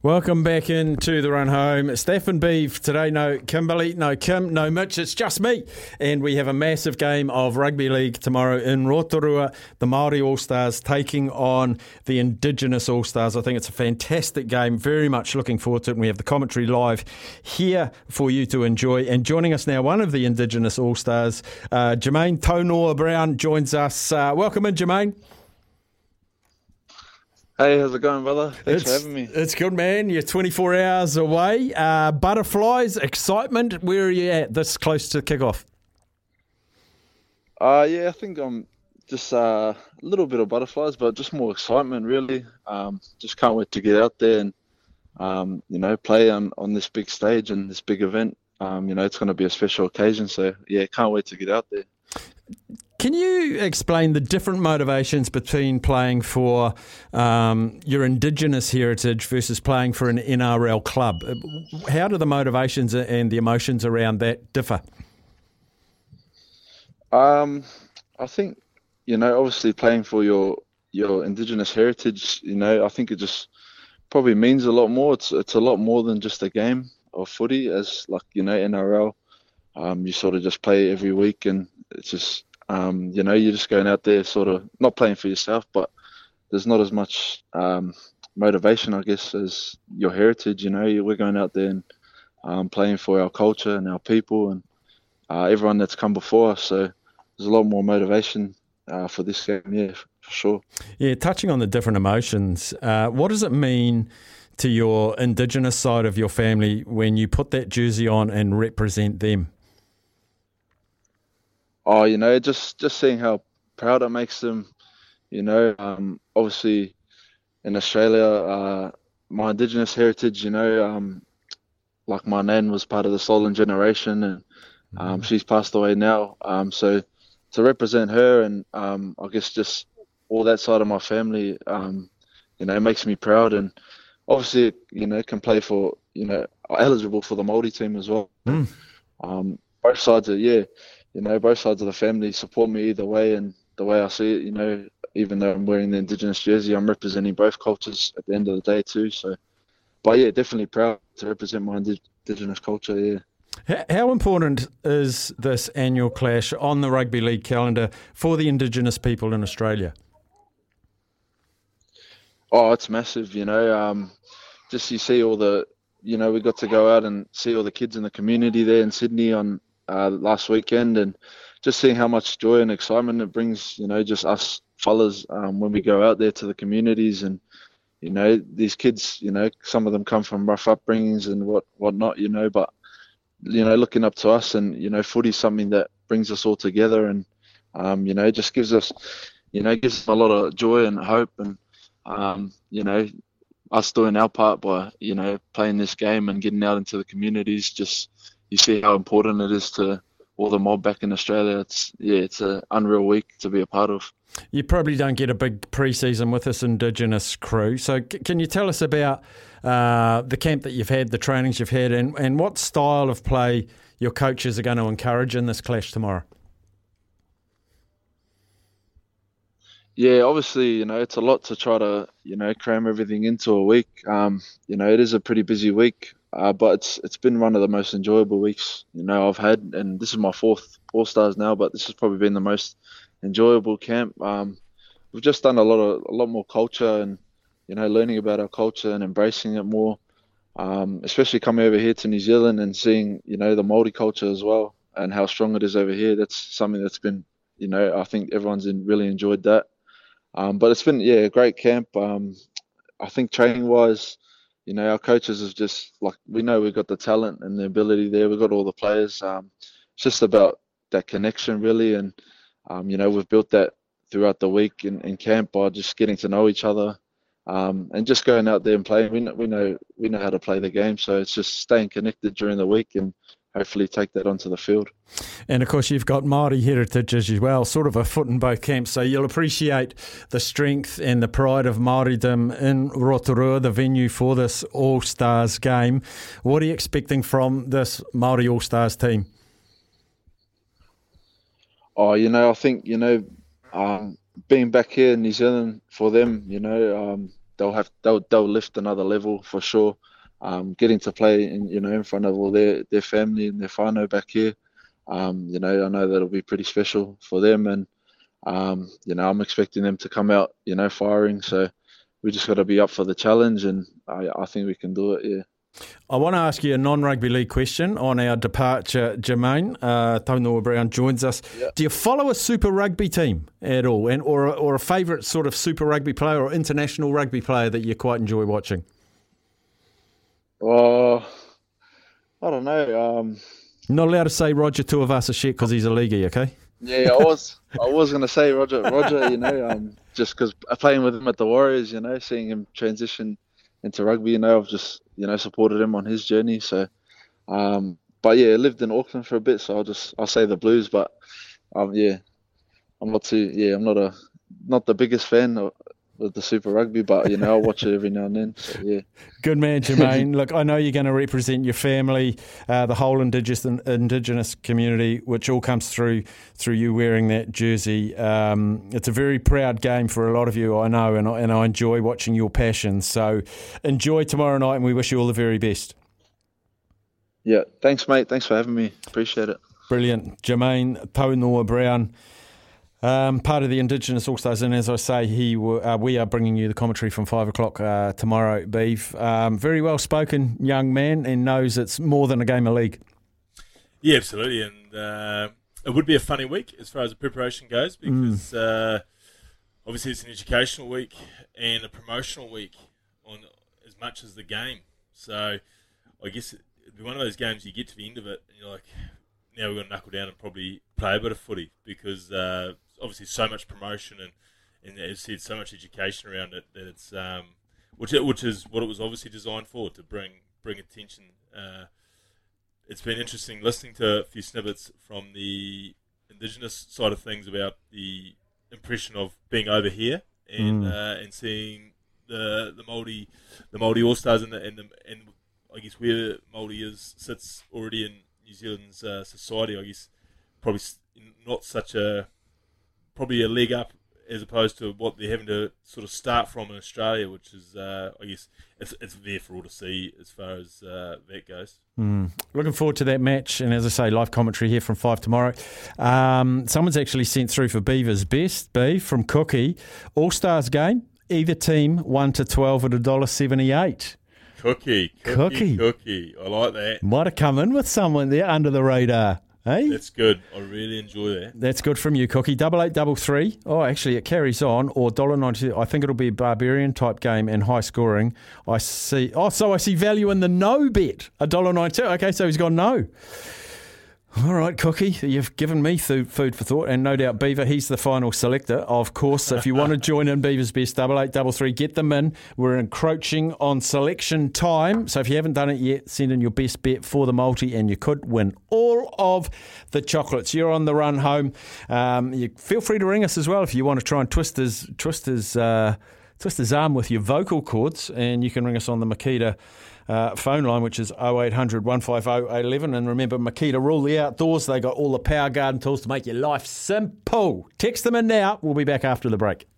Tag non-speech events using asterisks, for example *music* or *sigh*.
Welcome back into the run home. Stefan Beeve today. No Kimberly, no Kim, no Mitch. It's just me. And we have a massive game of rugby league tomorrow in Rotorua. The Māori All Stars taking on the Indigenous All Stars. I think it's a fantastic game. Very much looking forward to it. And we have the commentary live here for you to enjoy. And joining us now, one of the Indigenous All Stars, uh, Jamayne Taunoa Brown, joins us. Uh, welcome in, Jamayne. Hey, how's it going, brother? Thanks it's, for having me. It's good, man. You're 24 hours away. Uh, butterflies, excitement. Where are you at this close to kickoff? Uh, yeah, I think I'm just uh, a little bit of butterflies, but just more excitement, really. Um, just can't wait to get out there and, um, you know, play on, on this big stage and this big event. Um, you know, it's going to be a special occasion. So, yeah, can't wait to get out there. Can you explain the different motivations between playing for um, your Indigenous heritage versus playing for an NRL club? How do the motivations and the emotions around that differ? Um, I think you know, obviously playing for your your Indigenous heritage, you know, I think it just probably means a lot more. It's it's a lot more than just a game of footy, as like you know NRL. Um, you sort of just play every week, and it's just um, you know, you're just going out there, sort of not playing for yourself, but there's not as much um, motivation, I guess, as your heritage. You know, we're going out there and um, playing for our culture and our people and uh, everyone that's come before us. So there's a lot more motivation uh, for this game, yeah, for sure. Yeah, touching on the different emotions, uh, what does it mean? To your Indigenous side of your family when you put that jersey on and represent them? Oh, you know, just just seeing how proud it makes them. You know, um, obviously in Australia, uh, my Indigenous heritage, you know, um, like my nan was part of the stolen generation, and um, mm-hmm. she's passed away now. Um, so to represent her, and um, I guess just all that side of my family, um, you know, makes me proud. And obviously, you know, can play for, you know, eligible for the Māori team as well. Mm. both sides are, yeah you know, both sides of the family support me either way, and the way I see it, you know, even though I'm wearing the Indigenous jersey, I'm representing both cultures at the end of the day too. So, but yeah, definitely proud to represent my Indigenous culture. Yeah. How important is this annual clash on the rugby league calendar for the Indigenous people in Australia? Oh, it's massive. You know, um, just you see all the, you know, we got to go out and see all the kids in the community there in Sydney on uh, last weekend, and just seeing how much joy and excitement it brings. You know, just us fellas um, when we go out there to the communities, and you know, these kids. You know, some of them come from rough upbringings and what whatnot. You know, but you know, looking up to us, and you know, footy something that brings us all together, and um, you know, just gives us, you know, gives us a lot of joy and hope, and um, you know, us doing our part by you know playing this game and getting out into the communities just you see how important it is to all the mob back in Australia. It's yeah, it's an unreal week to be a part of. You probably don't get a big pre-season with this Indigenous crew. So, c- can you tell us about uh, the camp that you've had, the trainings you've had, and, and what style of play your coaches are going to encourage in this clash tomorrow? Yeah, obviously, you know, it's a lot to try to, you know, cram everything into a week. Um, you know, it is a pretty busy week. Uh, but it's it's been one of the most enjoyable weeks you know I've had, and this is my fourth All Stars now, but this has probably been the most enjoyable camp. Um, we've just done a lot of a lot more culture and you know learning about our culture and embracing it more. Um, especially coming over here to New Zealand and seeing you know the Māori culture as well and how strong it is over here. That's something that's been you know I think everyone's in, really enjoyed that. Um, but it's been yeah a great camp. Um, I think training wise you know, our coaches have just like we know we've got the talent and the ability there. We've got all the players. Um, it's just about that connection, really, and um, you know, we've built that throughout the week in, in camp by just getting to know each other um, and just going out there and playing. We know, we know we know how to play the game, so it's just staying connected during the week and hopefully take that onto the field. And of course, you've got Māori heritage as well, sort of a foot in both camps. So you'll appreciate the strength and the pride of Māoridom in Rotorua, the venue for this All Stars game. What are you expecting from this Māori All Stars team? Oh, you know, I think, you know, um, being back here in New Zealand for them, you know, um, they'll have they'll they'll lift another level for sure. Um, getting to play in you know in front of all their their family and their whānau back here, um, you know I know that'll be pretty special for them, and um, you know I'm expecting them to come out you know firing. So we just got to be up for the challenge, and I, I think we can do it. Yeah. I want to ask you a non rugby league question on our departure. Jamayne uh, Taunoa Brown joins us. Yep. Do you follow a Super Rugby team at all, and or or a favourite sort of Super Rugby player or international rugby player that you quite enjoy watching? Well, I don't know. Um, Not allowed to say Roger Tuivasa Sheck because he's a leaguey, okay? Yeah, I was I was going to say Roger. Roger, you know, um, just because playing with him at the Warriors, you know, seeing him transition into rugby. You know, I've just you know supported him on his journey. So, um, but yeah, I lived in Auckland for a bit, so I'll just I'll say the Blues. But um, yeah, I'm not too yeah I'm not a not the biggest fan of, with the Super Rugby, but you know I'll watch it every now and then. So, yeah. *laughs* Good man, Jamayne. Look, I know you're going to represent your family, uh, the whole indigenous indigenous community, which all comes through through you wearing that jersey. Um, it's a very proud game for a lot of you, I know, and I, and I enjoy watching your passion. So enjoy tomorrow night, and we wish you all the very best. Yeah, thanks, mate. Thanks for having me. Appreciate it. Brilliant, Jamayne Taunoa Brown. Um, part of the Indigenous All Stars, and as I say, he uh, we are bringing you the commentary from five o'clock uh, tomorrow. Beef, um, very well spoken young man, and knows it's more than a game of league. Yeah, absolutely, and uh, it would be a funny week as far as the preparation goes because mm. obviously it's an educational week and a promotional week on as much as the game. So I guess it'd be one of those games you get to the end of it and you're like, now we're going to knuckle down and probably play a bit of footy because uh, obviously so much promotion and and as said, so much education around it that it's um, which which is what it was obviously designed for to bring bring attention. Uh, it's been interesting listening to a few snippets from the indigenous side of things about the impression of being over here and mm. uh, and seeing the the Maori the Maori All Stars and the, and the, and I guess where Maori is sits already in New Zealand's uh, society. I guess probably not such a probably a leg up as opposed to what they're having to sort of start from in Australia, which is, uh, I guess, it's, it's there for all to see as far as uh, that goes. Mm. Looking forward to that match, and as I say, live commentary here from five tomorrow. Um, someone's actually sent through for Beaver's best, B from Cookie All Stars game. Either team one to twelve at a dollar seventy eight. Cookie, cookie, cookie, cookie. I like that. Might have come in with someone there under the radar. Hey? That's good. I really enjoy that. That's good from you, Cookie. Double eight, double three. Oh, actually, it carries on. Or dollar ninety. I think it'll be a barbarian type game and high scoring. I see. Oh, so I see value in the no bet. A dollar ninety. Okay, so he's gone no. All right, Cookie, you've given me food for thought, and no doubt Beaver, he's the final selector, of course. So if you want to join in Beaver's best, double eight, double three, get them in. We're encroaching on selection time. So if you haven't done it yet, send in your best bet for the multi, and you could win all of the chocolates. You're on the run home. Um, you feel free to ring us as well if you want to try and twist his twist his uh, twist his arm with your vocal cords, and you can ring us on the Makita uh, phone line, which is 0800 150 811. And remember, Makita Rule the Outdoors. They got all the power garden tools to make your life simple. Text them in now. We'll be back after the break.